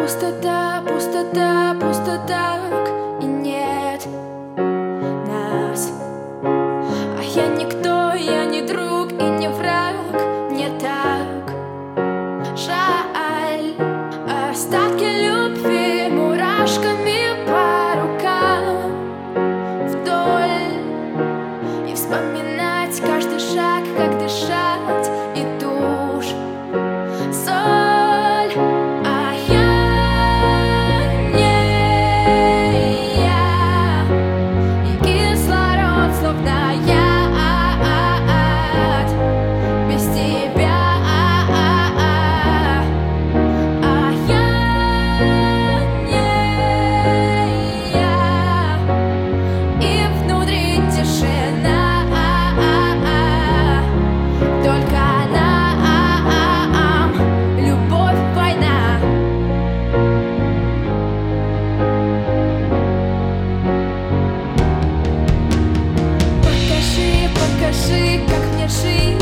Пустота, пустота, пустота И нет нас. А я никто, я не друг и скажи, как мне жить.